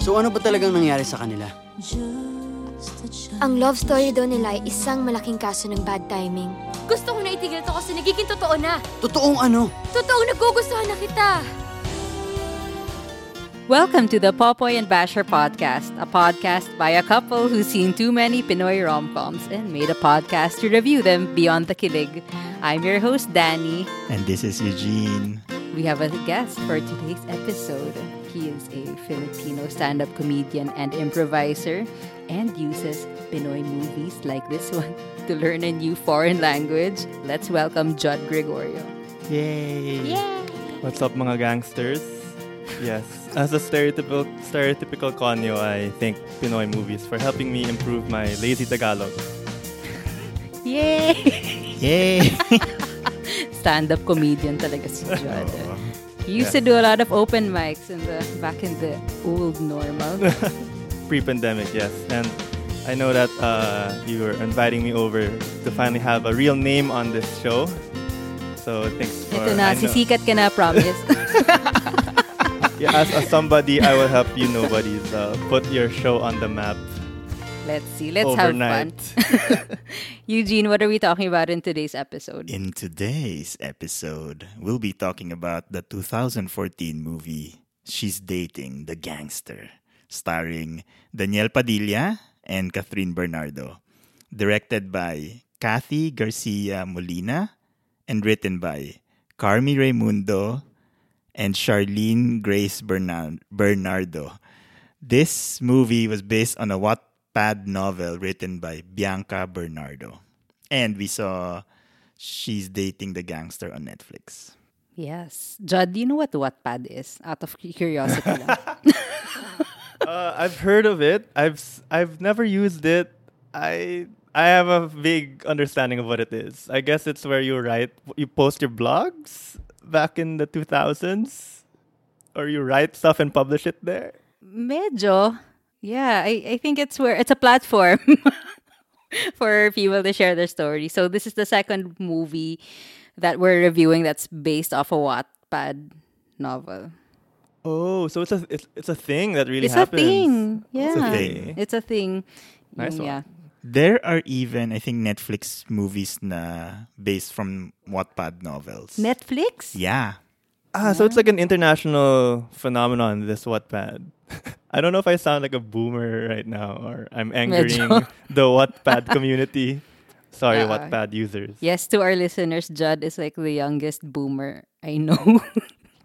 So ano ba talagang nangyari sa kanila? Ang love story daw nila ay isang malaking kaso ng bad timing. Gusto ko na itigil to kasi nagiging totoo na. Totoong ano? Totoong nagugustuhan na kita. Welcome to the Popoy and Basher podcast, a podcast by a couple who's seen too many Pinoy rom-coms and made a podcast to review them beyond the kilig. I'm your host, Danny. And this is Eugene. We have a guest for today's episode. He is a Filipino stand-up comedian and improviser and uses Pinoy movies like this one to learn a new foreign language. Let's welcome Judd Gregorio. Yay! Yeah. What's up, mga gangsters? Yes, as a stereotypical stereotypical conyo, I thank Pinoy movies for helping me improve my lazy Tagalog. Yay! Yay! Stand-up comedian talaga si Judd. Oo. He used to do a lot of open mics in the back in the old normal. Pre-pandemic, yes, and I know that uh, you were inviting me over to finally have a real name on this show. So thanks for. Ito na, sisikat ka na, promise. Yeah, as, as somebody, I will help you nobody's uh, put your show on the map. Let's see. Let's Overnight. have fun. Eugene, what are we talking about in today's episode? In today's episode, we'll be talking about the 2014 movie She's Dating the Gangster, starring Daniel Padilla and Kathryn Bernardo, directed by Cathy Garcia Molina, and written by Carmi Raymundo and Charlene Grace Bernan- Bernardo. This movie was based on a Wattpad novel written by Bianca Bernardino. And we saw She's Dating the Gangster on Netflix. Yes. Judd, do you know what Wattpad is? Out of curiosity. Uh, I've heard of it. I've s- I've never used it. I I have a vague understanding of what it is. I guess it's where you write, you post your blogs back in the 2000s, or you write stuff and publish it there. Medyo. Yeah, I, I think it's where it's a platform for people to share their story. So this is the second movie that we're reviewing that's based off a Wattpad novel. Oh, so it's a it's, it's a thing that really it's happens. a thing. Yeah. It's a thing. It's a thing. Nice Mm, one. Yeah. There are even, I think, Netflix movies na based from Wattpad novels. Netflix? yeah. Ah, so it's like an international phenomenon. This Wattpad. I don't know if I sound like a boomer right now, or I'm angering Medyo. the Wattpad community. Sorry, Ah. Wattpad users. Yes, to our listeners, Judd is like the youngest boomer I know.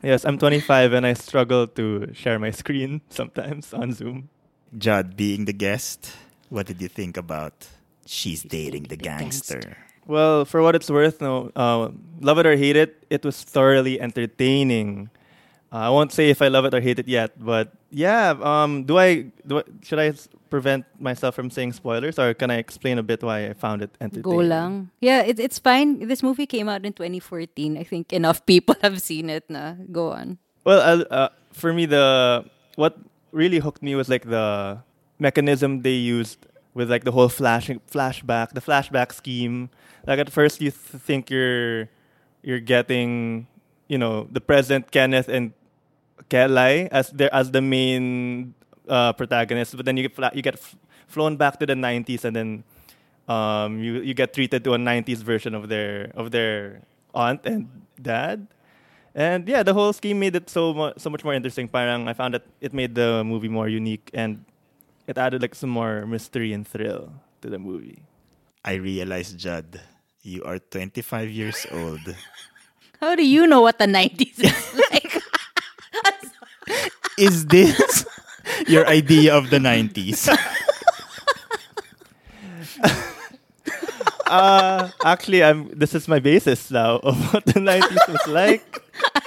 Yes, I'm 25 and I struggle to share my screen sometimes on Zoom. Judd, being the guest, what did you think about She's Dating the Gangster? Well, for what it's worth, no, uh, love it or hate it, it was thoroughly entertaining. Uh, I won't say if I love it or hate it yet, but yeah. Um, do I? Do I, should I prevent myself from saying spoilers, or can I explain a bit why I found it entertaining? Go lang. Yeah, it, it's fine. This movie came out in 2014. I think enough people have seen it na. Go on. Well, uh, uh, for me, the what really hooked me was like the mechanism they used with like the whole flashing flashback, the flashback scheme. Like at first, you th- think you're you're getting, you know, the present Kenneth and Kelay as their as the main uh, protagonists, but then you get you get f- flown back to the '90s, and then um, you you get treated to a '90s version of their of their aunt and dad. And yeah, the whole scheme made it so mu- so much more interesting. Parang I found that it made the movie more unique and it added like some more mystery and thrill to the movie. I realized, Judd, you are 25 years old. How do you know what the 90s is like? Is this your idea of the 90s? Uh, actually, I'm. This is my basis now of what the '90s was like.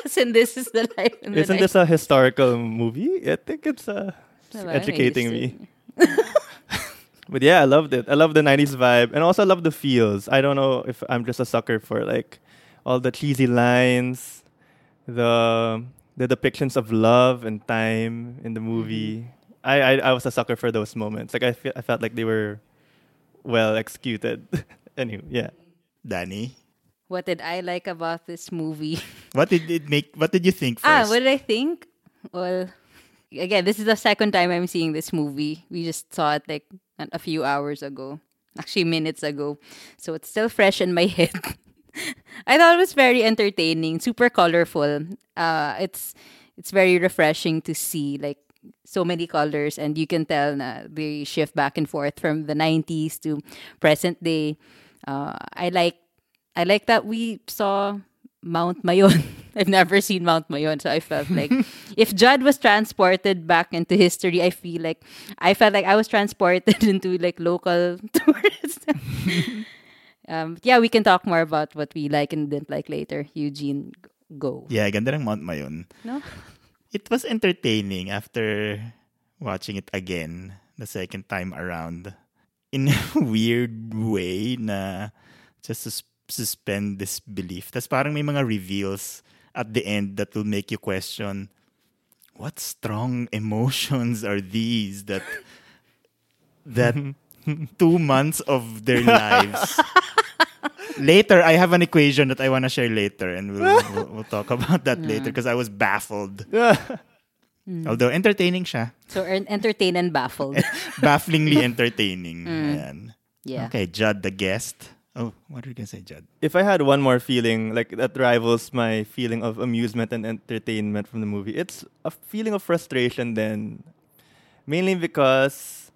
As in, this is the life in the Isn't this a historical movie? I think it's uh, it's Diba? educating me. But yeah, I loved it. I love the '90s vibe, and also I love the feels. I don't know if I'm just a sucker for like all the cheesy lines, the the depictions of love and time in the movie. I, I I was a sucker for those moments. Like I fe- I felt like they were well executed. anyway, yeah. Danny, What did I like about this movie? what did it make? What did you think first? Ah, what did I think? Well, again, this is the second time I'm seeing this movie. We just saw it like a few hours ago, actually minutes ago. So it's still fresh in my head. I thought it was very entertaining, super colorful. Uh, it's it's very refreshing to see like so many colors, and you can tell na they shift back and forth from the '90s to present day. Uh, I like I like that we saw Mount Mayon. I've never seen Mount Mayon, so I felt like if Judd was transported back into history, I feel like I felt like I was transported into like local tourists. Um, yeah, we can talk more about what we like and didn't like later. Eugene, go. Yeah, ganda ng Mount Mayon. No? It was entertaining after watching it again the second time around. In a weird way na just to suspend disbelief. Tapos parang may mga reveals at the end that will make you question what strong emotions are these that that two months of their lives later I have an equation that I want to share later and we'll, we'll, we'll talk about that later because I was baffled mm. although entertaining siya So en- entertained and baffled. bafflingly entertaining mm. Ayan. Yeah. okay Judd the guest oh what are you gonna say Judd If I had one more feeling like that rivals my feeling of amusement and entertainment from the movie, it's a feeling of frustration then. Mainly because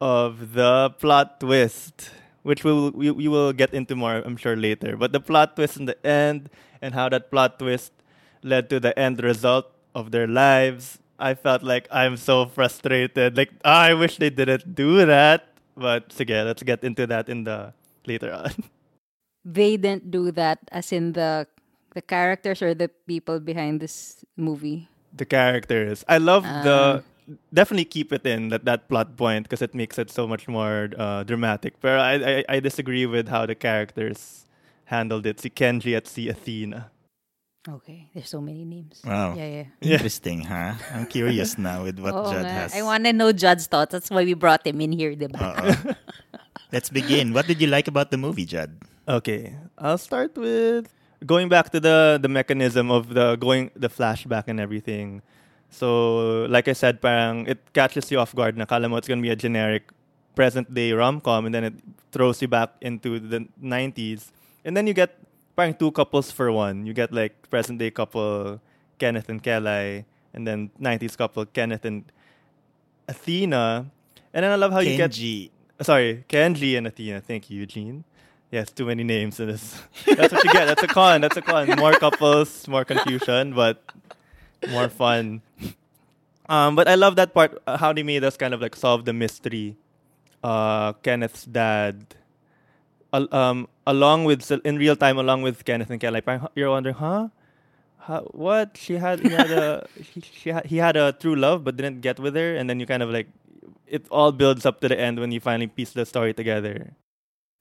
of the plot twist, which we'll, we, we will get into more, I'm sure, later. But the plot twist in the end and how that plot twist led to the end result of their lives, I felt like I'm so frustrated. Like, I wish they didn't do that. But sige, let's get into that in the later on. They didn't do that as in the the characters or the people behind this movie. the characters. I love the ah. Definitely keep it in that that plot point because it makes it so much more uh, dramatic. But I, I I disagree with how the characters handled it. Si Kenji at si Athena. Okay, there's so many names. wow Yeah, yeah. interesting huh I'm curious now with what Oo Judd nga. has I want to know Judd's thoughts. That's why we brought him in here, diba? Uh-oh. Let's begin. What did you like about the movie, Judd? Okay, I'll start with going back to the the mechanism of the going the flashback and everything. So, like I said, parang it catches you off guard. Nakala mo it's gonna be a generic present day rom com, and then it throws you back into the '90s, and then you get parang two couples for one. You get like present day couple Kenneth and Kelay, and then '90s couple Kenneth and Athena. And then I love how you get Kenji. Sorry, Kenji and Athena. Thank you, Eugene. Yes, too many names in this. That's what you get. That's a con. That's a con. More couples, more confusion, but more fun. Um, but I love that part. uh, How they made us kind of like solve the mystery. Uh, Kenneth's dad, al- um, along with in real time, along with Kenneth and Kelay. You're wondering, huh? How, what she had? He had a he, she he had a true love, but didn't get with her, and then you kind of like it all builds up to the end when you finally piece the story together.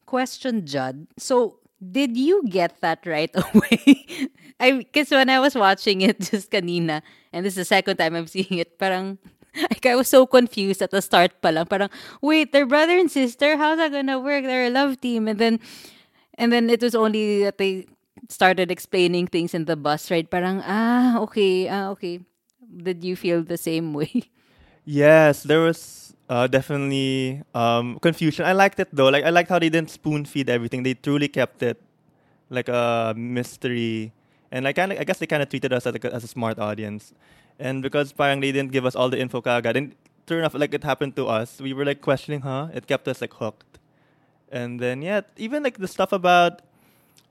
Question, Judd. So, did you get that right away? I because when I was watching it just kanina, and this is the second time I'm seeing it, parang like I was so confused at the start pa lang. Parang, wait, they're brother and sister? How's that gonna work? They're a love team. And then and then it was only that they started explaining things in the bus, right? Parang, ah, okay, ah, okay. Did you feel the same way? Yes, there was uh, definitely um, confusion. I liked it though. Like I liked how they didn't spoon feed everything. They truly kept it like a mystery, and like I guess they kind of treated us as, a, as a smart audience. And because parang they didn't give us all the info and turn off like it happened to us, we were like questioning, huh? It kept us like hooked. And then yeah, even like the stuff about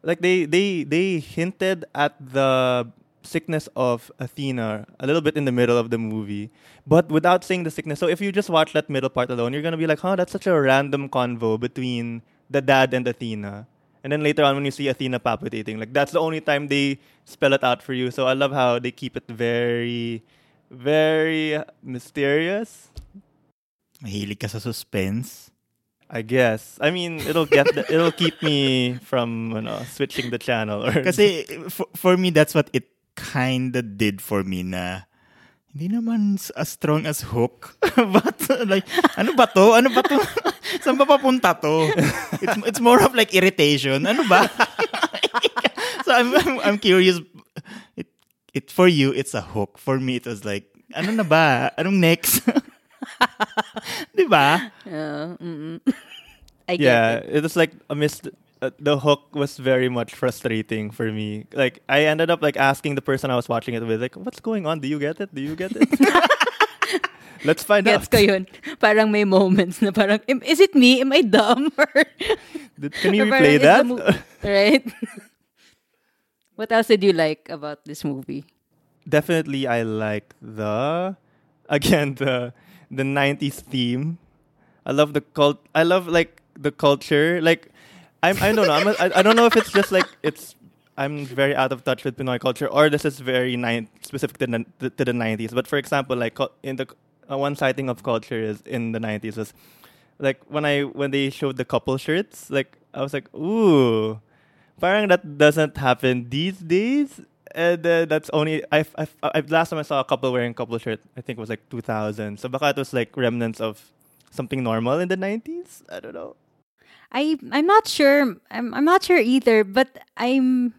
like they they they hinted at the sickness of Athena a little bit in the middle of the movie, but without saying the sickness. So if you just watch that middle part alone, you're gonna be like, huh, that's such a random convo between the dad and Athena. And then later on, when you see Athena palpitating, like that's the only time they spell it out for you. So I love how they keep it very, very mysterious. Mahilig ka sa suspense. I guess. I mean, it'll get the, it'll keep me from you know switching the channel or Kasi for, for me, that's what it kinda did for me na hindi naman as strong as Hook. But like, ano ba to? Ano ba to? Saan ba papunta to? It's, it's more of like irritation. Ano ba? so I'm, I'm, I'm curious. It, it, for you, it's a hook. For me, it was like, ano na ba? Anong next? Di ba? Uh, mm-mm. I get yeah, it. it was like a missed. Uh, the hook was very much frustrating for me. Like I ended up like asking the person I was watching it with, like, "What's going on? Do you get it? Do you get it?" Let's find Gets out. ko yun. Parang may moments na parang, "Am- is it me? Am I dumb? Or, Did- Can you or parang, replay is the that? mo- right? what else did you like about this movie? Definitely, I like the again the the '90s theme. I love the cult. I love like the culture. Like I'm. I don't know. I'm. A, I, I don't know if it's just like it's. I'm very out of touch with Pinoy culture, or this is very nine, specific to the, to the '90s. But for example, like in the uh, one sighting of culture is in the '90s was like when I when they showed the couple shirts. Like I was like, ooh, parang that doesn't happen these days. And uh, that's only I've, I've last time I saw a couple wearing couple shirt. I think it was like 2000. So baka it was like remnants of something normal in the 90s. I don't know. I I'm not sure. I'm I'm not sure either, but I'm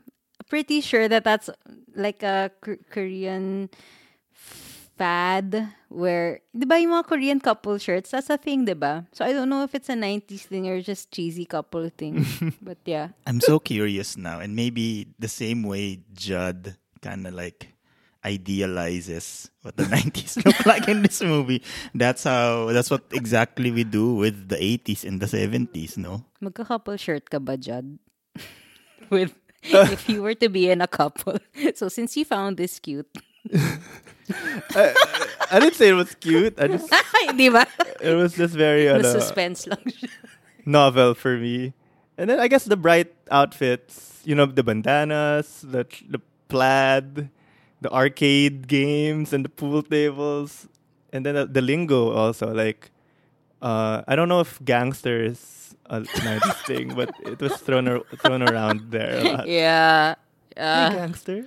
pretty sure that that's like a K- Korean fad where, di ba yung mga Korean couple shirts, that's a thing, di ba? So I don't know if it's a 90s thing or just cheesy couple thing. but yeah. I'm so curious now, and maybe the same way Judd kind of like idealizes what the 90s look like in this movie. That's how. That's what exactly we do with the 80s and the 70s. No. Magka-couple shirt ka ba, Judd? With if you were to be in a couple. So since you found this cute, I didn't say it was cute. I just di ba? it was just very Mas ano, uh, suspense lang novel for me. And then I guess the bright outfits, you know, the bandanas, the the plaid, the arcade games, and the pool tables, and then the, the lingo also. Like, uh, I don't know if gangster is a 90s thing, but it was thrown ar- thrown around there a lot. Yeah. Hey, Uh, gangster.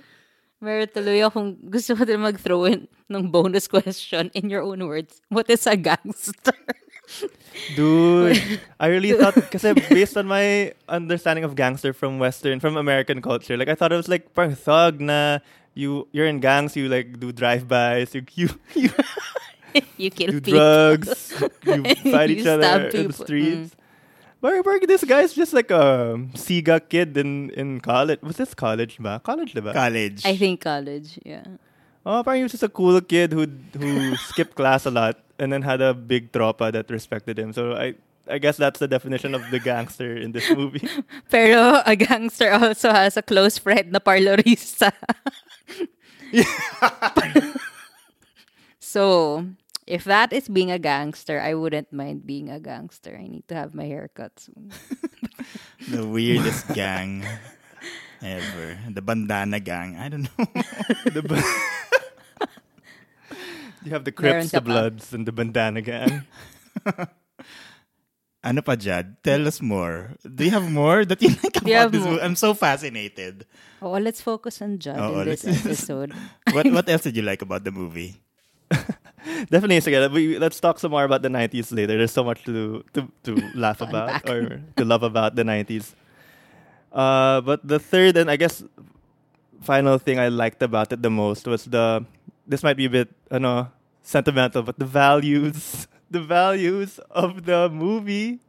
meron tuloy akong gusto ko din mag-throw in ng bonus question in your own words. What is a gangster? Dude, I really thought because based on my understanding of gangster from Western, from American culture, like I thought it was like parang thug na you you're in gangs, you like do drive-bys, you you, you you kill do people. drugs, you fight You each other stab in the people. streets. Mm. But, but this guy's just like a Sega kid in, in college. Was this college ba? College diba? College. I think college, yeah. Oh, parang he was just a cool kid who who skipped class a lot and then had a big tropa that respected him. So I I guess that's the definition of the gangster in this movie. Pero a gangster also has a close friend na parlorista. so, if that is being a gangster, I wouldn't mind being a gangster. I need to have my hair cut soon. the weirdest gang ever. The bandana gang. I don't know. the ba- you have the Meron Crips, the. Bloods, and the Bandana Gang. Ano pa, Judd? Tell us more. Do you have more that you like you about have this more? movie? I'm so fascinated. Oh, let's focus on Judd Oo, in this let's- episode. What what else did you like about the movie? Definitely, sige, we, let's talk some more about the 90s later. There's so much to to, to laugh about unpack. or to love about the 90s. Uh, but the third and I guess final thing I liked about it the most was the this might be a bit ano sentimental, but the values the values of the movie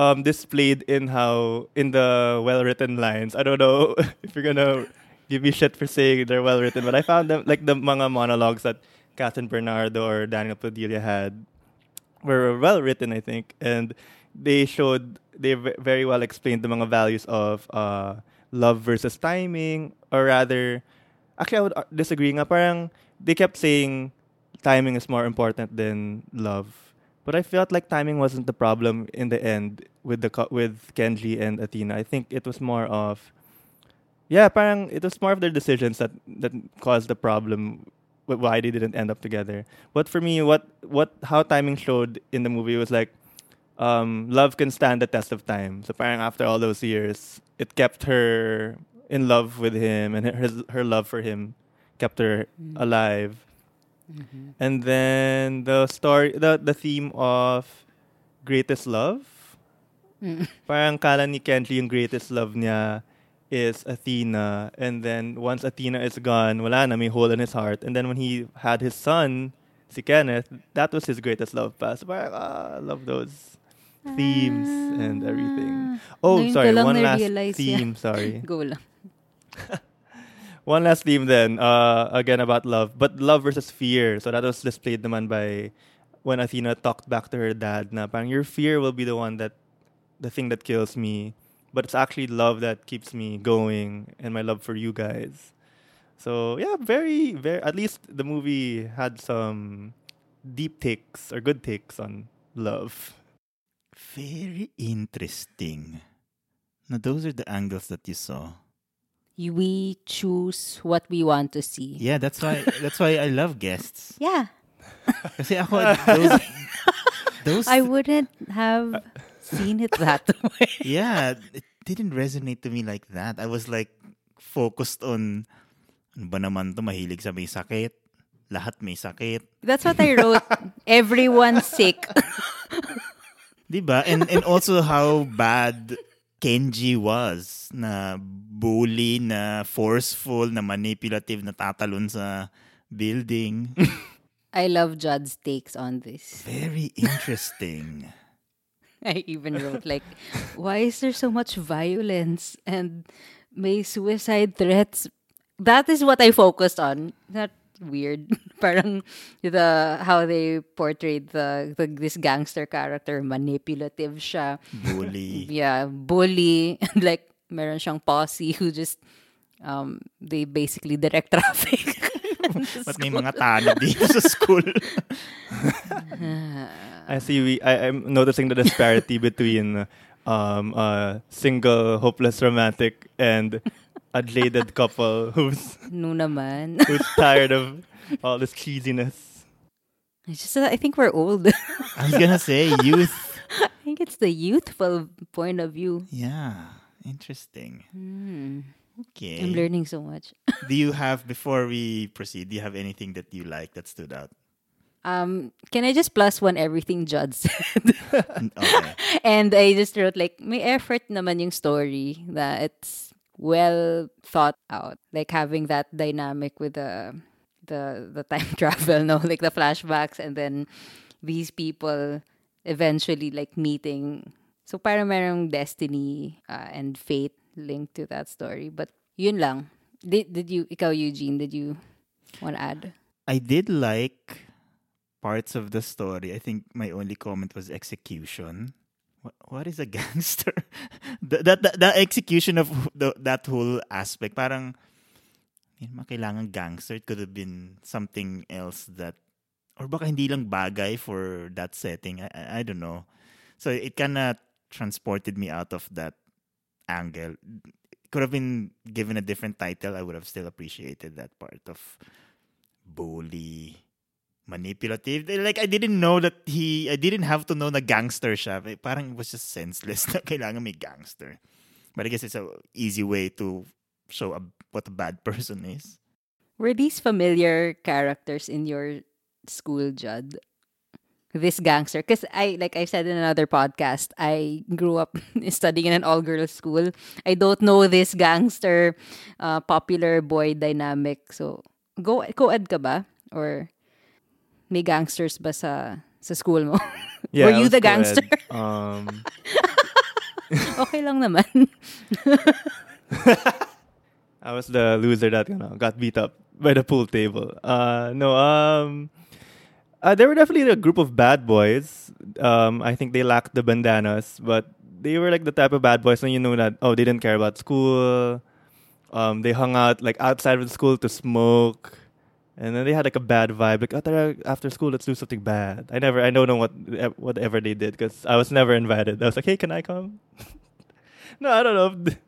um displayed in how in the well written lines. I don't know if you're gonna give me shit for saying they're well written, but I found them like the mga monologues that Kathryn Bernardo or Daniel Padilla had were well written, I think, and they showed they ve- very well explained the mga values of uh, love versus timing, or rather, actually I would uh, disagree. Nga parang they kept saying timing is more important than love, but I felt like timing wasn't the problem in the end with the with Kenji and Athena. I think it was more of yeah, parang it was more of their decisions that that caused the problem wh- why they didn't end up together. But for me, what what how timing showed in the movie was like um, love can stand the test of time. So parang after all those years, it kept her in love with him, and her her love for him kept her alive. And then the story, the the theme of greatest love. Mm. Parang kala ni Kenji yung greatest love niya is Athena, and then once Athena is gone, wala na, may hole in his heart. And then when he had his son, si Kenneth, that was his greatest love past. Parang, ah, I love those themes and everything. Oh, Ngayon sorry, one last theme, sorry. Go lang. One last theme then, uh, again about love, but love versus fear. So that was displayed naman by when Athena talked back to her dad na parang your fear will be the one that, the thing that kills me, but it's actually love that keeps me going and my love for you guys. So yeah, very, very, at least the movie had some deep takes or good takes on love. Very interesting. Now, those are the angles that you saw. We choose what we want to see. Yeah, that's why that's why I love guests. Yeah. Kasi ako, those, those I wouldn't have seen it that way. yeah, it didn't resonate to me like that. I was like focused on ano ba naman to mahilig sa may sakit. Lahat may sakit. That's what I wrote. Everyone's sick. ba? And and also how bad Kenji was na bully, na forceful, na manipulative, na tatalon sa building. I love Judd's takes on this. Very interesting. I even wrote like, why is there so much violence and may suicide threats? That is what I focused on. Not weird. Parang the how they portrayed the, the this gangster character, manipulative siya. Bully. Yeah, bully. And like meron siyang posse who just um they basically direct traffic. Ba't may mga tano dito sa school? I see. We I, I'm noticing the disparity between um, a single hopeless romantic and a jaded couple who's no naman. who's tired of all this cheesiness. It's just that I think we're old. I was gonna say youth. I think it's the youthful point of view. Yeah, interesting. Okay. I'm learning so much. do you have before we proceed? Do you have anything that you like that stood out? Um, can I just plus one everything Judd said? Okay. and I just wrote like may effort naman yung story that it's well thought out. Like having that dynamic with the the the time travel, no, like the flashbacks and then these people eventually like meeting. So parang merong destiny uh, and fate linked to that story. But yun lang. Did did you ikaw Eugene, did you want to add? I did like parts of the story. I think my only comment was execution. What, what is a gangster? the, that, that, execution of the, that whole aspect, parang, hindi naman kailangan gangster. It could have been something else that, or baka hindi lang bagay for that setting. I, I, I don't know. So it kind of transported me out of that angle. Could have been given a different title. I would have still appreciated that part of bully, manipulative. Like, I didn't know that he, I didn't have to know na gangster siya. Eh, Parang it was just senseless na kailangan may gangster. But I guess it's a easy way to show a, what a bad person is. Were these familiar characters in your school, Judd? This gangster, because I like I said in another podcast, I grew up studying in an all-girls school. I don't know this gangster, uh, popular boy dynamic. So, go co-ed ka ba or may gangsters ba sa sa school mo? Yeah, Were you the gangster? Um, okay lang naman. I was the loser that you know, got beat up by the pool table. Uh, no, um, uh, there were definitely a group of bad boys. Um, I think they lacked the bandanas, but they were like the type of bad boys, and you know that oh, they didn't care about school. Um, they hung out like outside of the school to smoke, and then they had like a bad vibe. Like, oh, after school, let's do something bad. I never, I don't know what whatever they did because I was never invited. I was like, hey, can I come? no, I don't know. If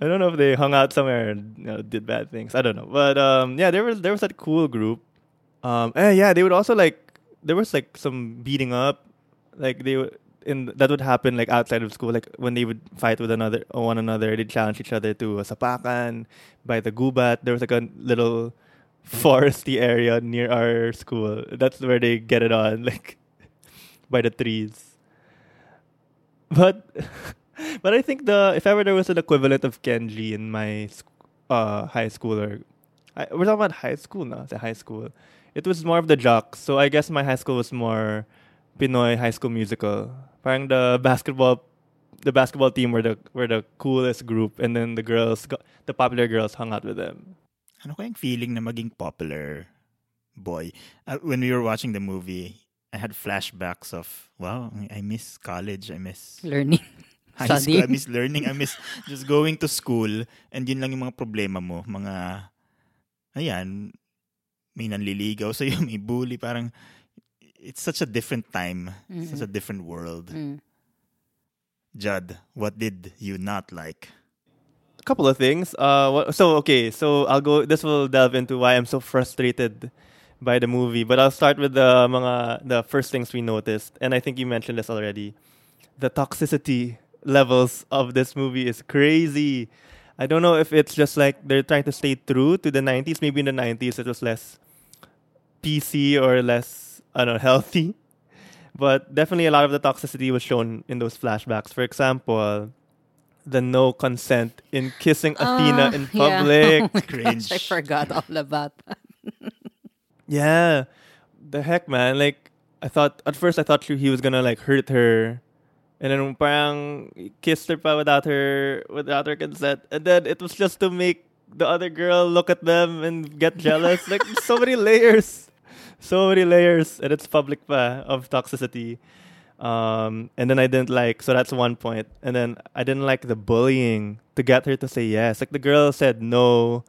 I don't know if they hung out somewhere and you know, did bad things. I don't know, but um, yeah, there was there was that cool group. Um, and yeah, they would also like there was like some beating up, like they in that would happen like outside of school, like when they would fight with another one another, they'd challenge each other to a sapakan by the gubat. There was like a little foresty area near our school. That's where they get it on, like by the trees. But but I think the if ever there was an equivalent of Kenji in my uh, high school or I, we're talking about high school now. It's high school. It was more of the jocks. So I guess my high school was more Pinoy high school musical. Parang the basketball the basketball team were the were the coolest group and then the girls got, the popular girls hung out with them. Ano kayang feeling na maging popular boy? Uh, when we were watching the movie, I had flashbacks of, wow, I miss college. I miss Learning. high school. I miss learning. I miss just going to school. And yun lang yung mga problema mo. Mga, ayan, may nanliligaw sa'yo, may bully. Parang, it's such a different time. Such a different world. Mm. Judd, what did you not like? A couple of things. Uh, what, so okay, so I'll go. This will delve into why I'm so frustrated by the movie. But I'll start with the mga the first things we noticed, and I think you mentioned this already. The toxicity levels of this movie is crazy. I don't know if it's just like they're trying to stay true to the 90s. Maybe in the 90s it was less PC or less, I don't know, healthy. But definitely a lot of the toxicity was shown in those flashbacks. For example, the no consent in kissing Athena Ah, in yeah. public. Oh my gosh, Cringe. I forgot all about that. Yeah. The heck, man. Like, I thought, at first, I thought he was gonna, like, hurt her. And then parang he kissed her pa without her, without her consent. And then it was just to make the other girl look at them and get jealous. like, so many layers. So many layers. And it's public pa of toxicity. Um, and then I didn't like, so that's one point. And then I didn't like the bullying to get her to say yes. Like, the girl said no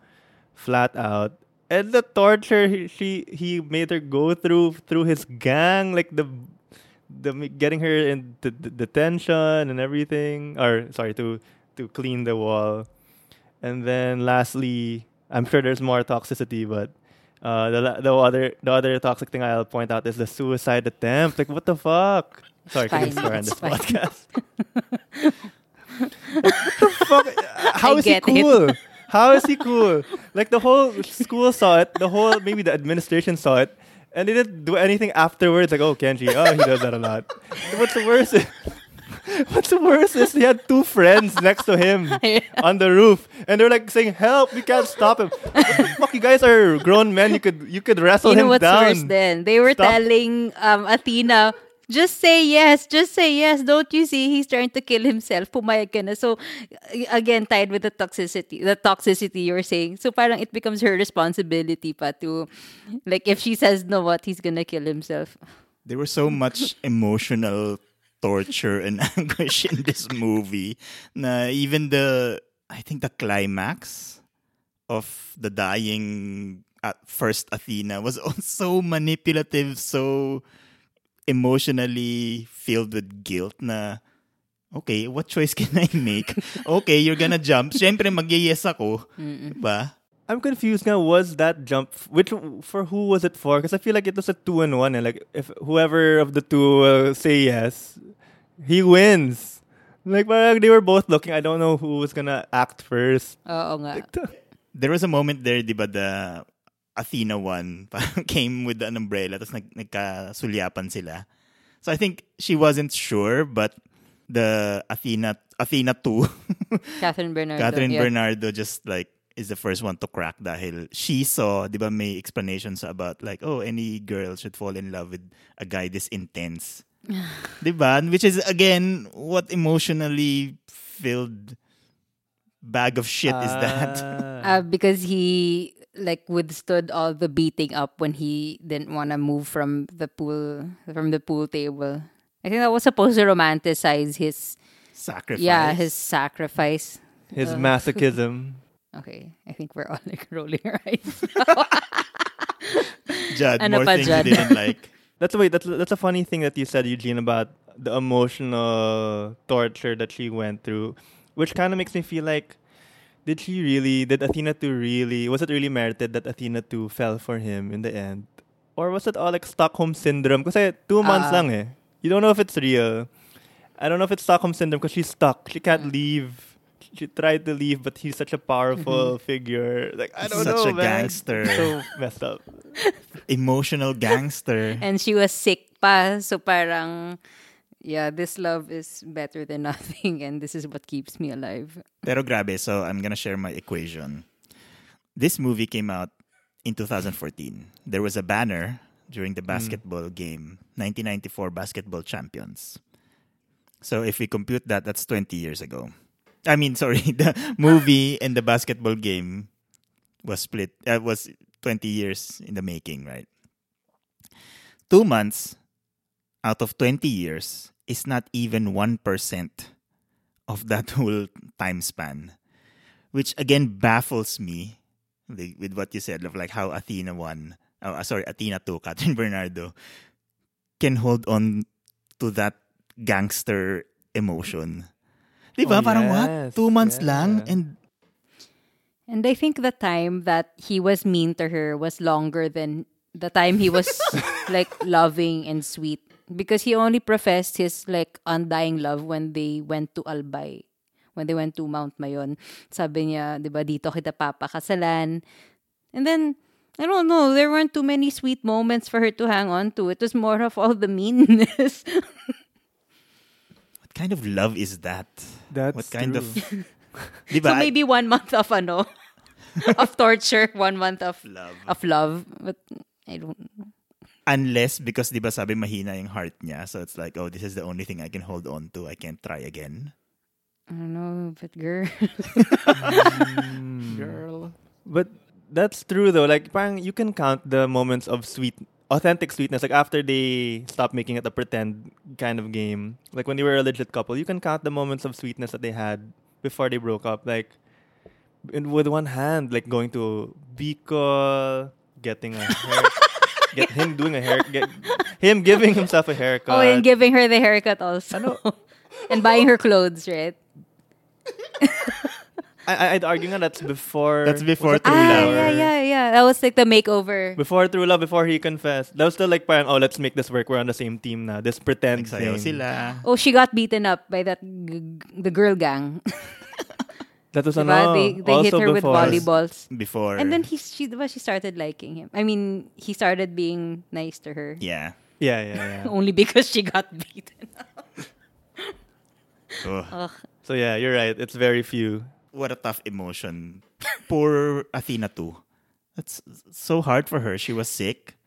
flat out and the torture he, she he made her go through through his gang like the the getting her in the, the detention and everything or sorry to to clean the wall and then lastly i'm sure there's more toxicity but uh, the the other the other toxic thing I'll point out is the suicide attempt. Like what the fuck? Sorry, can you on this fine. podcast? fuck? How is he get it. cool? How is he cool? Like the whole school saw it, the whole maybe the administration saw it, and they didn't do anything afterwards. Like, oh, Kenji, oh, he does that a lot. What's the worst? is- What's the worst is he had two friends next to him on the roof, and they're like saying, "Help! We can't stop him." What the fuck? You guys are grown men. You could you could wrestle you know him what's down. worse then? They were Stop. telling um, Athena, just say yes, just say yes. Don't you see he's trying to kill himself? Pumayag ka na. So, again, tied with the toxicity, the toxicity you're saying. So, parang it becomes her responsibility pa to, like, if she says no, what, he's gonna kill himself. There was so much emotional torture and anguish in this movie na even the I think the climax of the dying at first Athena was so manipulative, so emotionally filled with guilt na okay, what choice can I make? okay, you're gonna jump. Siyempre, mag-yes ako. Diba? I'm confused now. Was that jump which for who was it for? Because I feel like it was a two and one, and like if whoever of the two uh, say yes, he wins. Like parang they were both looking. I don't know who was gonna act first. Oo nga. there was a moment there, di ba, the Athena one came with an umbrella tapos nag, nagkasulyapan sila. So I think she wasn't sure, but the Athena Athena 2, Kathryn Bernardo. Kathryn yeah. Bernardo just like is the first one to crack dahil she saw, di ba, may explanations about like, oh, any girl should fall in love with a guy this intense. di ba? Which is, again, what emotionally filled bag of shit is that? Ah. Uh, because he like withstood all the beating up when he didn't want to move from the pool from the pool table. I think that was supposed to romanticize his Sacrifice. yeah his sacrifice. His Uh, masochism. Okay, I think we're all like rolling our eyes. Judd, Ano more pa, things Judd? you didn't like. That's wait. That's that's a funny thing that you said, Eugene, about the emotional torture that she went through, which kind of makes me feel like, did she really? Did Athena two really? Was it really merited that Athena two fell for him in the end, or was it all like Stockholm syndrome? Because two months Ah. lang eh. You don't know if it's real. I don't know if it's Stockholm syndrome because she's stuck. She can't leave. She tried to leave, but he's such a powerful mm-hmm. figure. Like I don't know. Such know, a man. gangster. So messed up. Emotional gangster. and she was sick pa, so parang yeah, this love is better than nothing, and this is what keeps me alive. Pero grabe, so I'm gonna share my equation. This movie came out in 2014. There was a banner during the mm. basketball game, 1994 basketball champions. So if we compute that, that's 20 years ago. I mean, sorry, the movie and the basketball game was split. Uh, was 20 years in the making, right? Two months out of 20 years is not even 1% of that whole time span, which again baffles me with what you said of like how Athena 1, oh, sorry, Athena 2, Kathryn Bernardo, can hold on to that gangster emotion. Di ba? Oh, Parang what? yes, Two months yeah. lang and And I think the time that he was mean to her was longer than the time he was like loving and sweet because he only professed his like undying love when they went to Albay. When they went to Mount Mayon. Sabi niya, 'di ba, dito kita papakasalan. And then I don't know, there weren't too many sweet moments for her to hang on to. It was more of all the meanness. what kind of love is that? That's what kind true. of Di so maybe one month of ano, of torture, one month of love. of love. But I don't know. Unless because di ba sabi mahina yung heart niya, so it's like, oh, this is the only thing I can hold on to. I can't try again. I don't know, but girl. Girl. But that's true though. Like parang you can count the moments of sweet authentic sweetness like after they stop making it a pretend kind of game. Like when they were a legit couple, you can count the moments of sweetness that they had before they broke up. Like in, with one hand, like going to Bicol, getting a hair get him doing a hair get him giving himself a haircut. oh, and giving her the haircut also. and buying her clothes, right? I, I- I'd argue nga that's before That's before was it True ah, Love. yeah, yeah, yeah. That was like the makeover. Before True Love, before he confessed. That was still like parang, oh, let's make this work. We're on the same team now. This pretend Nagsayaw thing. sila. Oh, she got beaten up by that g- g- the girl gang. That was Diba? ano, they they hit also her with before. volleyballs. Before. And then he she diba, she started liking him. I mean, he started being nice to her Yeah. Yeah, yeah, yeah. only because she got beaten. Oh, so yeah, you're right. It's very few. What a tough emotion. Poor Athena too. That's so hard for her. She was sick.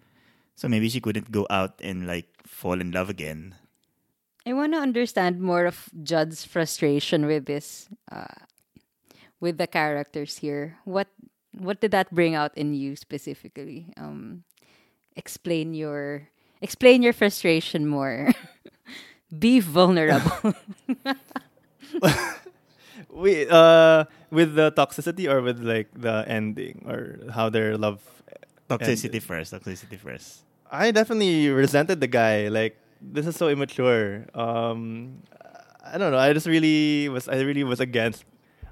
So maybe she couldn't go out and like fall in love again. I want to understand more of Judd's frustration with this, uh, with the characters here. What what did that bring out in you specifically? Um, explain your explain your frustration more. Be vulnerable. We uh with the toxicity or with like the ending or how their love Toxicity ended? first. Toxicity first. I definitely resented the guy. Like this is so immature. Um I don't know. I just really was I really was against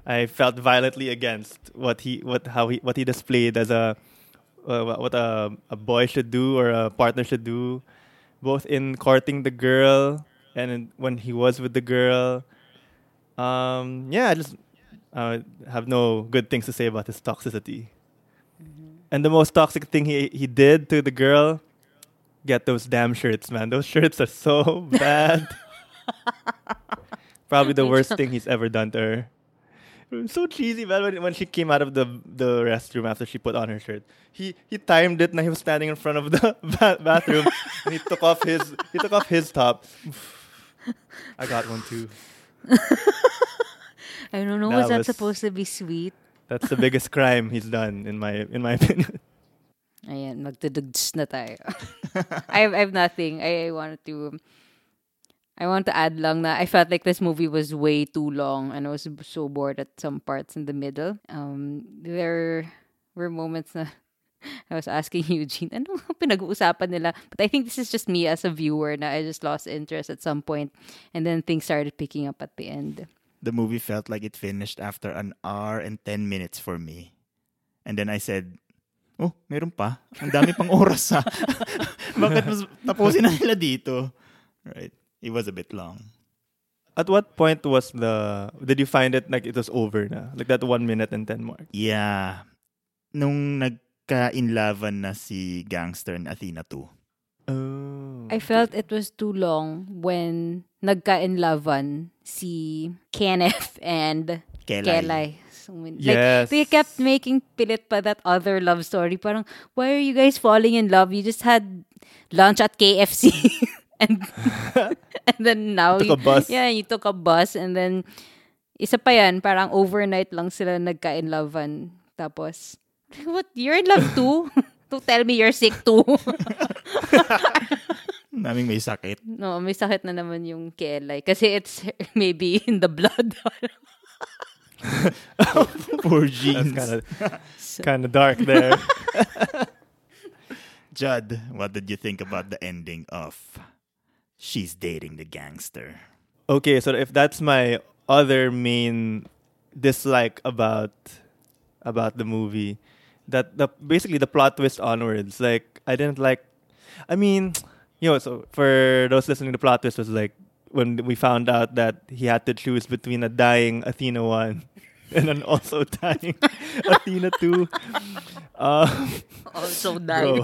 I felt violently against what he what how he what he displayed as a uh, what- what a a boy should do or a partner should do both in courting the girl and in, when he was with the girl. Um yeah, I just uh, have no good things to say about his toxicity. And the most toxic thing he he did to the girl, get those damn shirts, man. Those shirts are so bad. Probably the worst thing he's ever done to her. So cheesy, man. When, when she came out of the the restroom after she put on her shirt, he he timed it. Now he was standing in front of the ba- bathroom, and he took off his he took off his top. I got one too. I don't know. That was that was- supposed to be sweet? That's the biggest crime he's done in my in my opinion. Ayan, magtudugs na tayo. I have, I have nothing. I, I wanted to I want to add lang na I felt like this movie was way too long and I was so bored at some parts in the middle. Um, there were moments na I was asking Eugene, ano pinag-uusapan nila? But I think this is just me as a viewer na I just lost interest at some point and then things started picking up at the end. The movie felt like it finished after an hour and 10 minutes for me. And then I said, Oh, meron pa. Ang dami pang oras ha. Bakit mas tapusin na nila dito? Right. It was a bit long. At what point was the did you find it like it was over na? Like that one minute and ten mark? Yeah. Nung nagka-inlavan na si Gangster and Athena 2. Oh. I felt it was too long when nagka-inlovean si Kenneth and Kelay. Kelay. So, when- Yes. Like, they kept making pilit pa that other love story. Parang, why are you guys falling in love? You just had lunch at KFC. and and then now Took a bus. Yeah, you took a bus and then isa pa yan, parang overnight lang sila nagka-inlovean. Tapos, what? You're in love too? to tell me you're sick too. Naming may sakit. no, may sakit na naman yung Kelay. Kasi it's maybe in the blood. Oh, poor That's jeans. kind of kind of dark there. Judd, what did you think about the ending of She's Dating the Gangster? okay, so if that's my other main dislike about about the movie, that the basically the plot twist onwards, like I didn't like. I mean, you know, so for those listening, the plot twist was like when we found out that he had to choose between a dying Athena one and an also dying Athena two. Um, also Bro.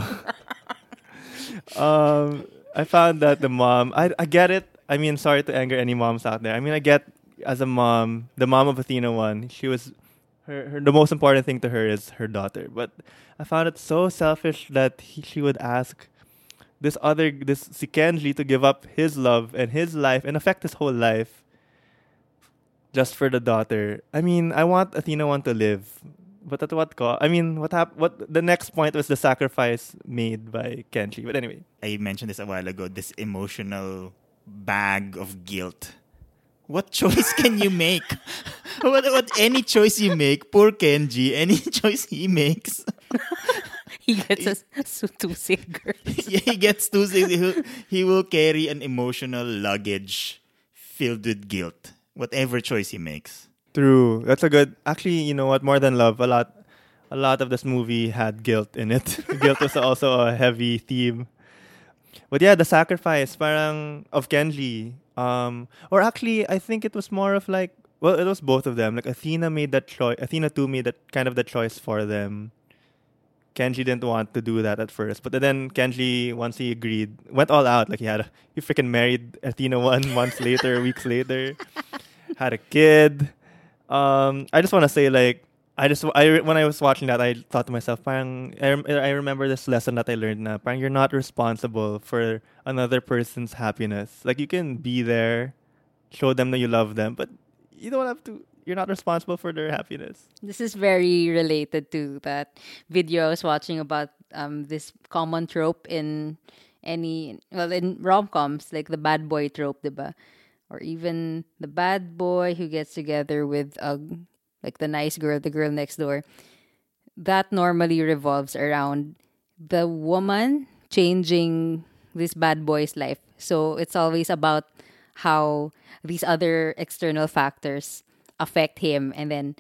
um, I found that the mom, I, I get it. I mean, sorry to anger any moms out there. I mean, I get as a mom, the mom of Athena one, she was, her, her the most important thing to her is her daughter. But I found it so selfish that he, she would ask this other, this Sikenji to give up his love and his life and affect his whole life just for the daughter. I mean, I want Athena one to live. But at what cost? I mean, what hap- What the next point was the sacrifice made by Kenji. But anyway, I mentioned this a while ago, this emotional bag of guilt. What choice can you make? what, what any choice you make, poor Kenji, any choice he makes, he gets a so two sick yeah, he gets too sick. Will, he will carry an emotional luggage filled with guilt. Whatever choice he makes. true. That's a good. Actually, you know what? More than love, a lot, a lot of this movie had guilt in it. guilt was also a heavy theme. But yeah, the sacrifice, parang of Kenji. Um, or actually, I think it was more of like. Well, it was both of them. Like Athena made that choice. Athena too made that kind of the choice for them. Kenji didn't want to do that at first, but then Kenji, once he agreed, went all out. Like he had, a, he freaking married Athena one months later, weeks later, had a kid. Um, I just want to say, like, I just I when I was watching that, I thought to myself, parang, I, I remember this lesson that I learned. Na, parang you're not responsible for another person's happiness. Like you can be there, show them that you love them, but you don't have to. You're not responsible for their happiness. This is very related to that video I was watching about um this common trope in any well in rom coms like the bad boy trope, diba? Or even the bad boy who gets together with a like the nice girl, the girl next door. That normally revolves around the woman changing this bad boy's life. So it's always about how these other external factors affect him. And then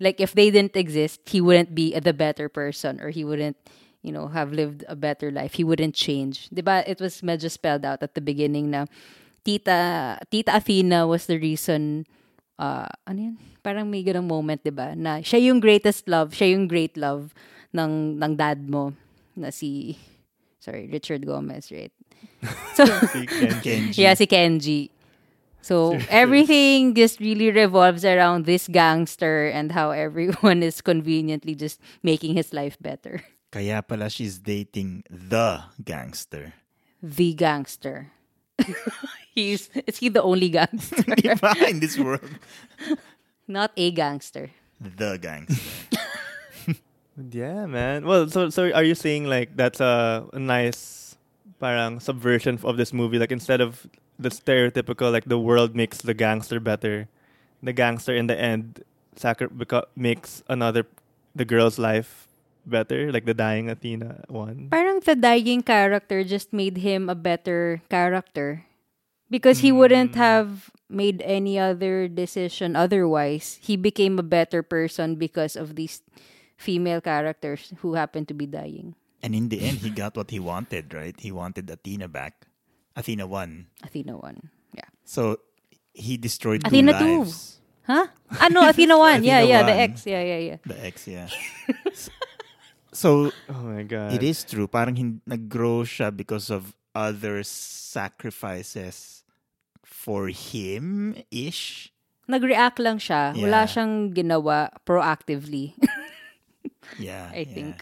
like if they didn't exist he wouldn't be the better person or he wouldn't you know have lived a better life. He wouldn't change. Diba it was medyo spelled out at the beginning na tita tita Athena was the reason uh ano yun? Parang may ganung moment diba na siya yung greatest love siya yung great love ng ng dad mo. Na si sorry Richard Gomez right? So Si Kenji. Yeah, si Kenji. So everything just really revolves around this gangster and how everyone is conveniently just making his life better. Kaya pala she's dating the gangster. The gangster. He's is he the only gangster? Diba? In this world, Not a gangster. the gangster. Yeah, man. Well, so so are you saying like that's a, a nice parang subversion of this movie? Like instead of the stereotypical like the world makes the gangster better, the gangster in the end sacri- beca- makes another the girl's life better, like the dying Athena one. Parang the dying character just made him a better character. Because he wouldn't hmm. have made any other decision otherwise. He became a better person because of these female characters who happen to be dying. And in the end, he got what he wanted, right? He wanted Athena back. Athena 1. Athena 1. Yeah. So he destroyed Athena two. lives. Huh? Ah, no, Athena 1. yeah, Athena yeah, the one. ex. Yeah, yeah, yeah. The ex, yeah. so Oh my god. it is true. Parang hin- nag-grow siya because of other sacrifices for him ish. Nag-react lang siya. Wala siyang ginawa proactively, Yeah. I yeah. think.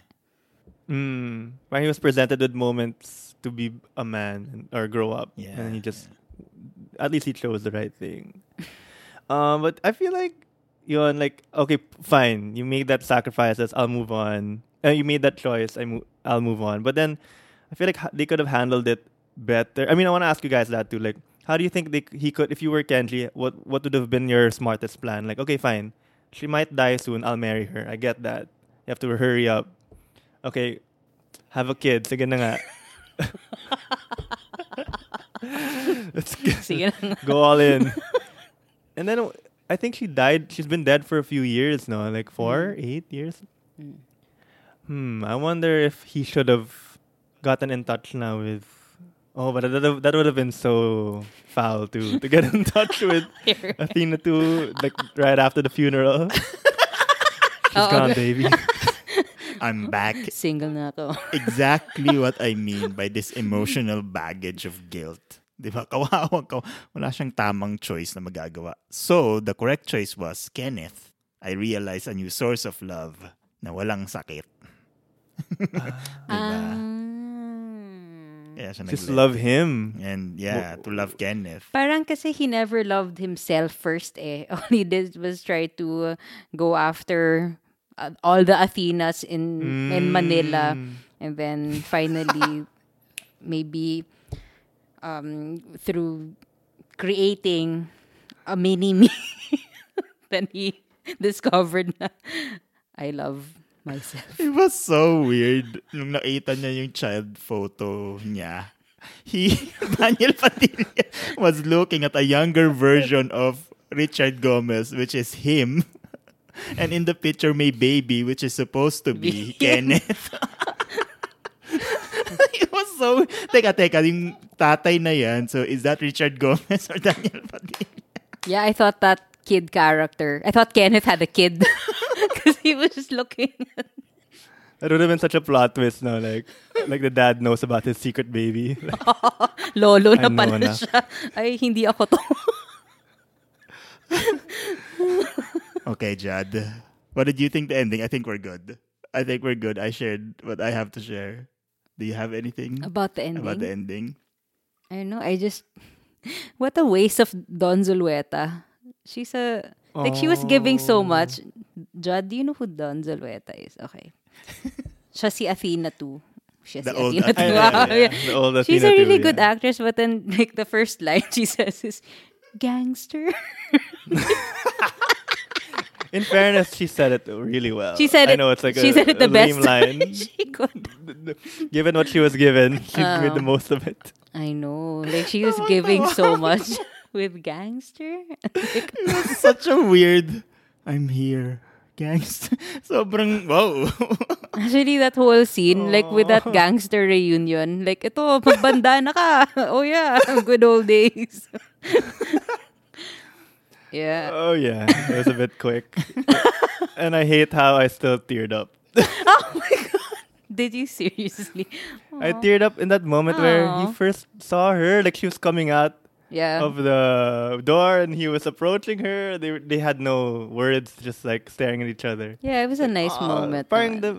Mm, when he was presented with moments to be a man and, or grow up, Yeah, and he just at least he chose the right thing. um, but I feel like yun like okay, fine, you made that sacrifices, I'll move on. Uh, you made that choice, I mo- I'll move on. But then I feel like ha- they could have handled it better. I mean, I want to ask you guys that too. Like, how do you think they, he could, if you were Kenji, what what would have been your smartest plan? Like, okay, fine, she might die soon. I'll marry her. I get that. You have to hurry up. Okay, have a kid. Sige na nga. Let's g- Sige na go all in. and then I think she died. She's been dead for a few years now, like four, eight years. Mm. Hmm. I wonder if he should have gotten in touch now with. Oh, but that would have, that would have been so foul too to get in touch with Athena too, like right after the funeral. She's gone, baby. I'm back. Single na ako. exactly what I mean by this emotional baggage of guilt. Di ba? Kawawa ka. Wala siyang tamang choice na magagawa. So, the correct choice was Kenneth. I realized a new source of love na walang sakit. diba? Ah. Kaya siya Just love him. And yeah, to love Kenneth. Parang kasi he never loved himself first eh. All he did was try to go after uh, all the Athenas in in Manila Mm. and then finally maybe um through creating a mini me then he discovered na I love myself. It was so weird nung nakita niya yung child photo niya. He, Daniel Padilla, was looking at a younger version of Richard Gomez, which is him. And in the picture, may baby, which is supposed to be Be. Kenneth. it was so... Teka, teka, yung tatay na yan. So, is that Richard Gomez or Daniel Padilla? Yeah, I thought that kid character. I thought Kenneth had a kid because he was just looking. At, That would have been such a plot twist, no? Like, like the dad knows about his secret baby. Like, Lolo na I pala na. siya. Ay, hindi ako to. Okay, Judd. What did you think the ending? I think we're good. I think we're good. I shared what I have to share. Do you have anything About the ending. about the ending? I don't know. I just what a waste of Dawn Zulueta. She's a like she was giving so oh. much. Judd, do you know who Dawn Zulueta is? Okay. Siya si Athena too. Siya The si old Athena too. Athena, Wow, yeah, yeah. the old She's a really too, good yeah. actress, but then like the first line she says is gangster. In fairness, she said it really well. She said I it. know it's like she a, said it the best line. she could. Given what she was given, she oh. made the Oh. most of it. I know. Like she was giving so much with gangster. Like, Such a weird. I'm here, gangster. Sobrang wow. Actually, that whole scene, like with that oh. gangster reunion, like, ito, magbanda na ka. Oh yeah, good old days. Yeah. Oh yeah, it was a bit quick, and I hate how I still teared up. Oh my god. Did you seriously? I teared up in that moment where he first saw her, like she was coming out Yeah. of the door, and he was approaching her. They they had no words, just like staring at each other. yeah, it was a nice moment. Parang the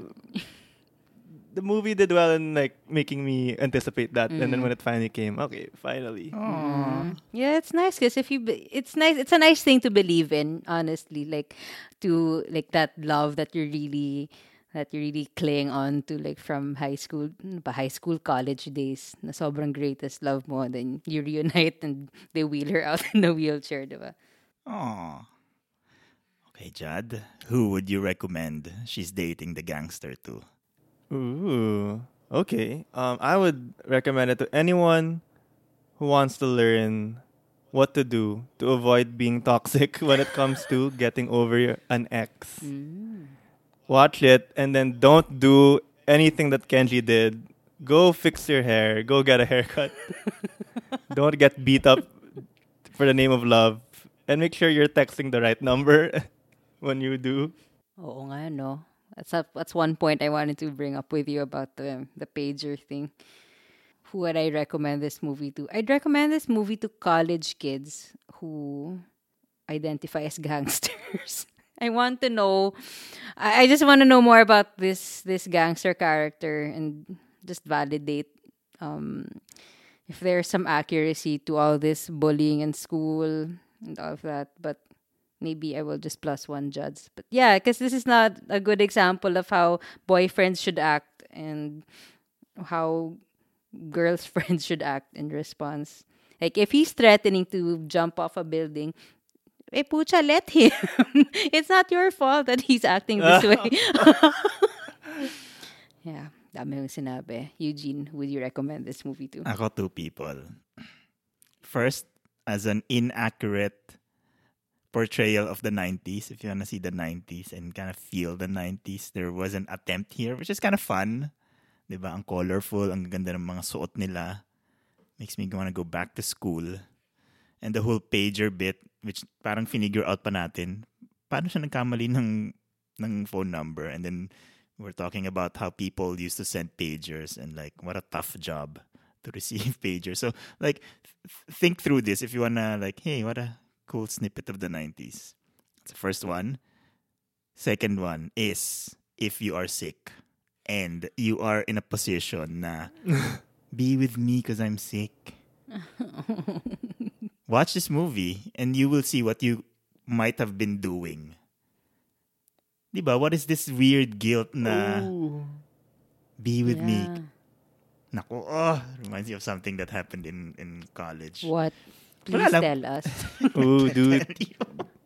the movie did well in like making me anticipate that, and then Mm. when it finally came, okay, finally. Mm. Yeah, it's nice because if you, be- it's nice. It's a nice thing to believe in. Honestly, like to like that love that you're really that you really cling on to, like from high school, ano high school, college days. Na sobrang greatest love mo, then you reunite and they wheel her out in the wheelchair, diba? Aw. Okay, Judd. Who would you recommend she's dating the gangster to? Ooh, okay. Um, I would recommend it to anyone who wants to learn what to do to avoid being toxic when it comes to getting over your- an ex. Watch it and then don't do anything that Kenji did. Go fix your hair. Go get a haircut. don't get beat up for the name of love. And make sure you're texting the right number when you do. Oo nga, no? That's, a, that's one point I wanted to bring up with you about the, the pager thing. who would I recommend this movie to? I'd recommend this movie to college kids who identify as gangsters. I want to know I, I just want to know more about this this gangster character and just validate um if there's some accuracy to all this bullying in school and all of that. But maybe I will just plus one judge. But yeah, because this is not a good example of how boyfriends should act and how girls' friends should act in response. Like if he's threatening to jump off a building, eh pucha, let him. it's not your fault that he's acting this way. yeah, dami yung sinabi. Eugene, would you recommend this movie to? Ako two people. First, as an inaccurate portrayal of the 90s, if you want to see the 90s and kind of feel the 90s, there was an attempt here, which is kind of fun. Diba? Ang colorful, ang ganda ng mga suot nila. Makes me want to go back to school. And the whole pager bit, which parang finigure out pa natin, paano siya nagkamali ng, ng phone number? And then we're talking about how people used to send pagers and like what a tough job to receive pagers. So like th- think through this if you wanna like, hey, what a cool snippet of the 90s. It's the first one. Second one is if you are sick and you are in a position na be with me because I'm sick. Watch this movie and you will see what you might have been doing. Diba? What is this weird guilt na be with me? Yeah. Naku, oh, reminds me of something that happened in, in college. What? Wala Please lang. tell us. Ooh, dude,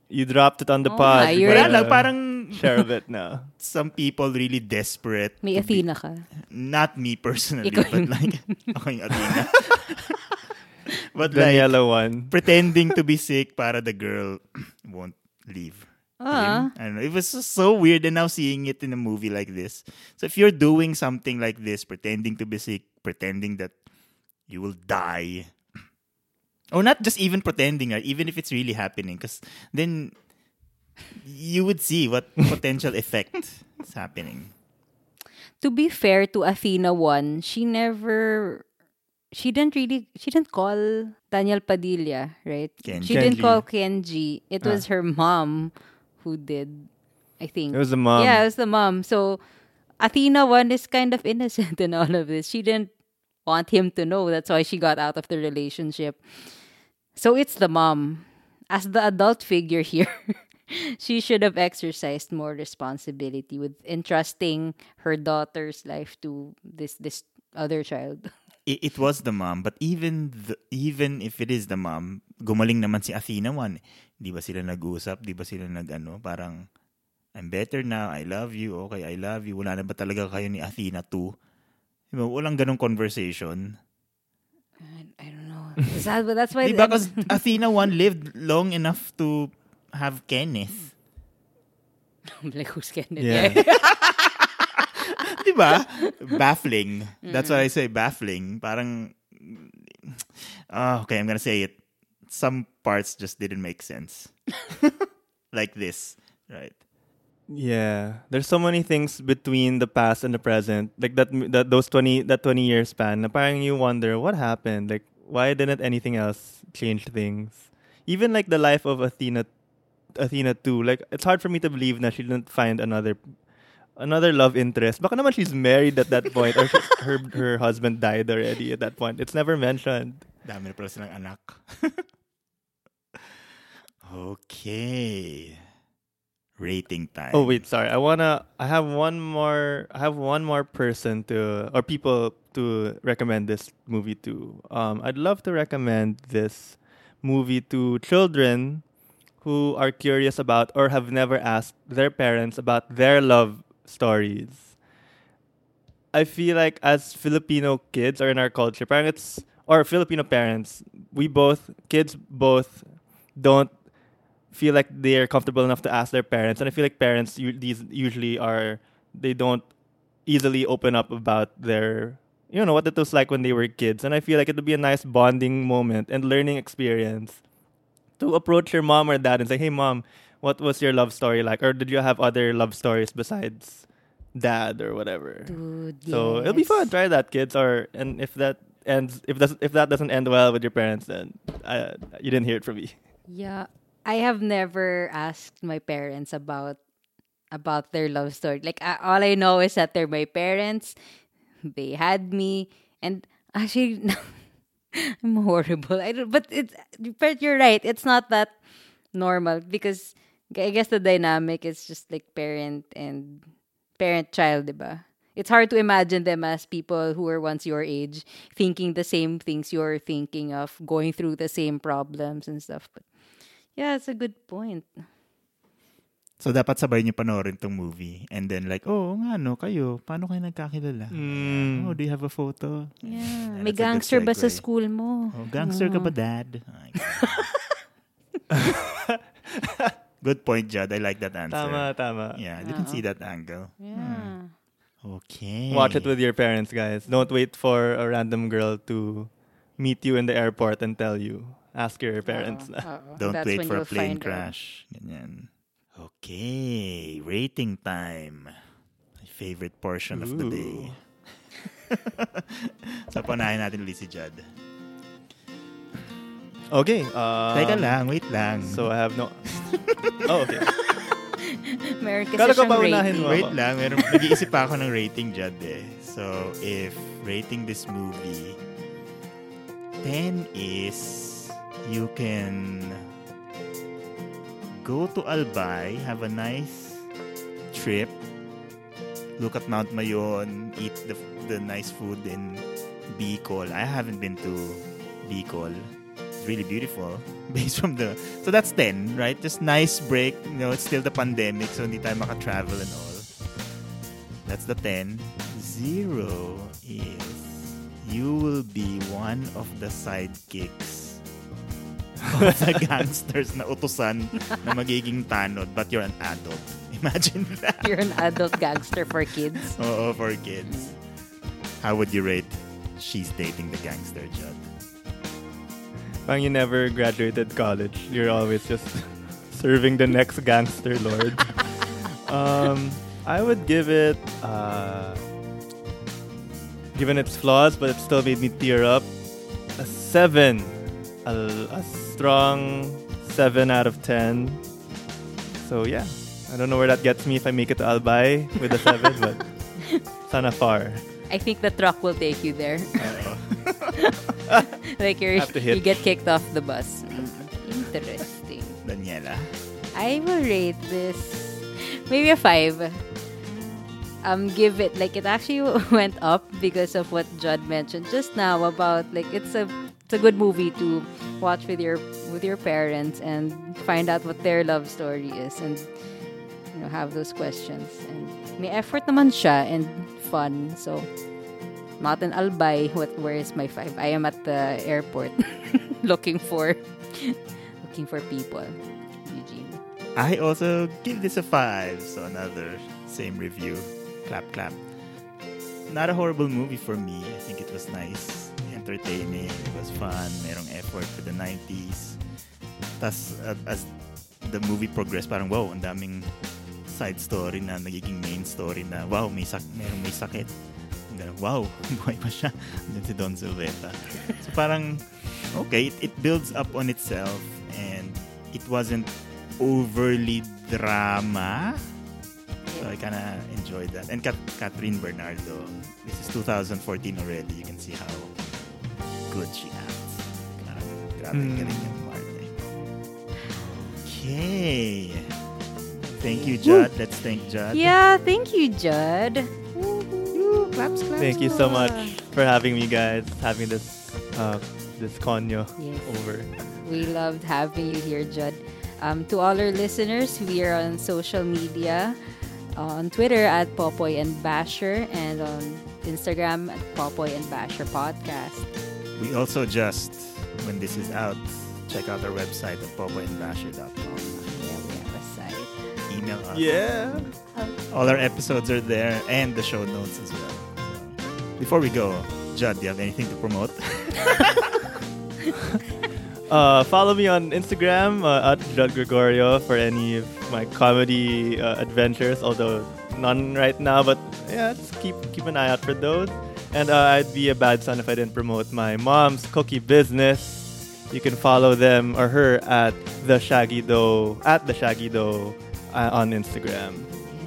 you dropped it on the Oh pod. my, You you're- Wala gotta lang, parang share of it now. some people really desperate. May to be- Athena ka. Not me personally, Ikaw but yun. like, ako yung Athena. but The like, yellow one. pretending to be sick para the girl won't leave. Ah. him. I don't know. It was just so weird and now seeing it in a movie like this. So if you're doing something like this, pretending to be sick, pretending that you will die, or not just even pretending, right? even if it's really happening, because then you would see what potential effect is happening. to be fair to Athena one, she never she didn't really she didn't call Daniel Padilla, right? Kenji. She didn't call Kenji. It Ah. was her mom who did I think. It was the mom. Yeah, it was the mom. So Athena one is kind of innocent in all of this. She didn't want him to know. That's why she got out of the relationship. So it's the mom. As the adult figure here, she should have exercised more responsibility with entrusting her daughter's life to this this other child. it, it was the mom, but even the, even if it is the mom, gumaling naman si Athena one. Di ba sila nag-usap? Di ba sila nag-ano? Parang, I'm better now, I love you, okay, I love you. Wala na ba talaga kayo ni Athena 2? Di ba, walang ganong conversation. I, don't know. But that's why Di ba? Because Athena 1 lived long enough to have Kenneth. like who's it? Yeah. Di ba? baffling. That's what I say, baffling. Parang, ah, okay, I'm gonna say it. Some parts just didn't make sense. like this, right? Yeah, there's so many things between the past and the present, like that, that those twenty that twenty year span. Parang you wonder what happened. Like, why didn't anything else change things? Even like the life of Athena, Athena too. Like, it's hard for me to believe that she didn't find another, another love interest. Baka naman she's married at that point, or she, her her husband died already at that point. It's never mentioned. Dami anak. okay. Rating time. Oh wait, sorry. I wanna. I have one more. I have one more person to or people to recommend this movie to. Um, I'd love to recommend this movie to children who are curious about or have never asked their parents about their love stories. I feel like as Filipino kids or in our culture, parents or Filipino parents, we both kids both don't feel like they're comfortable enough to ask their parents, and I feel like parents u- these usually are they don't easily open up about their you know what it was like when they were kids, and I feel like it would be a nice bonding moment and learning experience to approach your mom or dad and say, "Hey, mom, what was your love story like, or did you have other love stories besides dad or whatever?" Dude, So it'll be fun. Try that, kids. Or and if that ends if that if that doesn't end well with your parents, then uh, you didn't hear it from me. Yeah, I have never asked my parents about about their love story. Like uh, all I know is that they're my parents. They had me, and actually, I'm horrible. I don't, but it's but you're right. It's not that normal because I guess the dynamic is just like parent and parent child, diba? It's hard to imagine them as people who were once your age, thinking the same things you're thinking of, going through the same problems and stuff. But yeah, it's a good point. So, dapat sabay niyo panoorin tong movie. And then like, oh, nga no, kayo, paano kayo nagkakilala? Mm. Oh, do you have a photo? Yeah, Yeah, may gangster ba sa school mo? Oh, gangster ka ba, dad? Good point, Judd. I like that answer. Tama, tama. Yeah, I didn't see that angle. Yeah. Okay. Watch it with your parents, guys. Don't wait for a random girl to meet you in the airport and tell you. Ask your parents. na. Oo. Don't That's wait when for a you'll plane find out. crash. Ganyan. Okay, rating time. My favorite portion of the day. So, panahin natin ulit si Judd. Okay. Uh, Teka lang, wait lang. So I have no. oh, okay. Meron kasi Kala ko siyang paunahin rating. mo. Wait lang, meron, nag-iisip pa ako ng rating, Judd eh. So, if rating this movie, 10 is you can go to Albay, have a nice trip, look at Mount Mayon, eat the, the nice food in Bicol. I haven't been to Bicol. It's really beautiful. Based from the... So that's 10, right? Just nice break. You know, it's still the pandemic, so hindi tayo maka-travel and all. That's the 10. Zero is you will be one of the sidekicks of the gangsters na utusan na magiging tanod but you're an adult. Imagine that. You're an adult gangster for kids. Oo, for kids. How would you rate She's Dating the Gangster, Judd? Parang you never graduated college. You're always just serving the next gangster lord. um, I would give it, uh, given its flaws, but it still made me tear up, a seven. A, a strong seven out of ten. So yeah, I don't know where that gets me if I make it to Albay with a seven, but sana far. I think the truck will take you there. Like you're, Have to hit. you get kicked off the bus. Interesting. Daniela. I will rate this maybe a five. Um, give it like it actually went up because of what Judd mentioned just now about like it's a it's a good movie to watch with your with your parents and find out what their love story is and you know have those questions and may effort naman siya and fun so not in Albay what where is my five I am at the airport looking for looking for people Eugene I also give this a 5. So another same review. Clap, clap. Not a horrible movie for me. I think it was nice. Entertaining. It was fun. Merong effort for the 90s. Tas uh, as the movie progressed, parang wow, ang daming side story na nagiging main story na wow, may sak merong may sakit. And then, wow, buhay pa siya. Then si Dawn Zulueta. So parang, okay, it, it builds up on itself and it wasn't overly drama. So I kind of enjoyed that. And Kat- Kathryn Bernardo, this is 2014 already. You can see how good she acts. Parang grabe Mm. galing yung Marte. Okay. Thank you, Judd. Let's thank Judd. Yeah, thank you, Judd. Claps, claps. Thank you so much for having me, guys. Having this uh, this conyo Yes. over. We loved having you here, Judd. Um, to all our listeners, we are on social media on Twitter at Popoy and Basha and on Instagram at Popoy and Basha Podcast. We also just, when this is out, check out our website at popoandbasher.com. Yeah, we have a site. Email us. Yeah. All our episodes are there and the show notes as well. Before we go, Judd, do you have anything to promote? Uh, follow me on Instagram uh, at Judd Gregorio for any of my comedy uh, adventures. Although none right now, but yeah, just keep keep an eye out for those. And uh, I'd be a bad son if I didn't promote my mom's cookie business. You can follow them or her at the Shaggy Dough at the Shaggy Dough uh, on Instagram.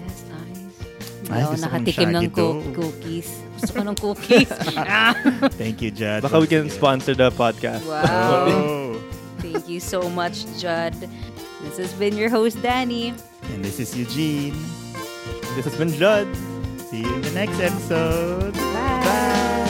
Yes, nice. Ay, Wow, gusto kong nakatikim ng shaggy cook- dough. cookies. Gusto ko ng cookies. Thank you, Judd. Baka we can Sige. sponsor the podcast. wow. Oh. Thank you so much, Judd. This has been your host, Danny. And this is Eugene. This has been Judd. See you in the next episode. Bye. Bye.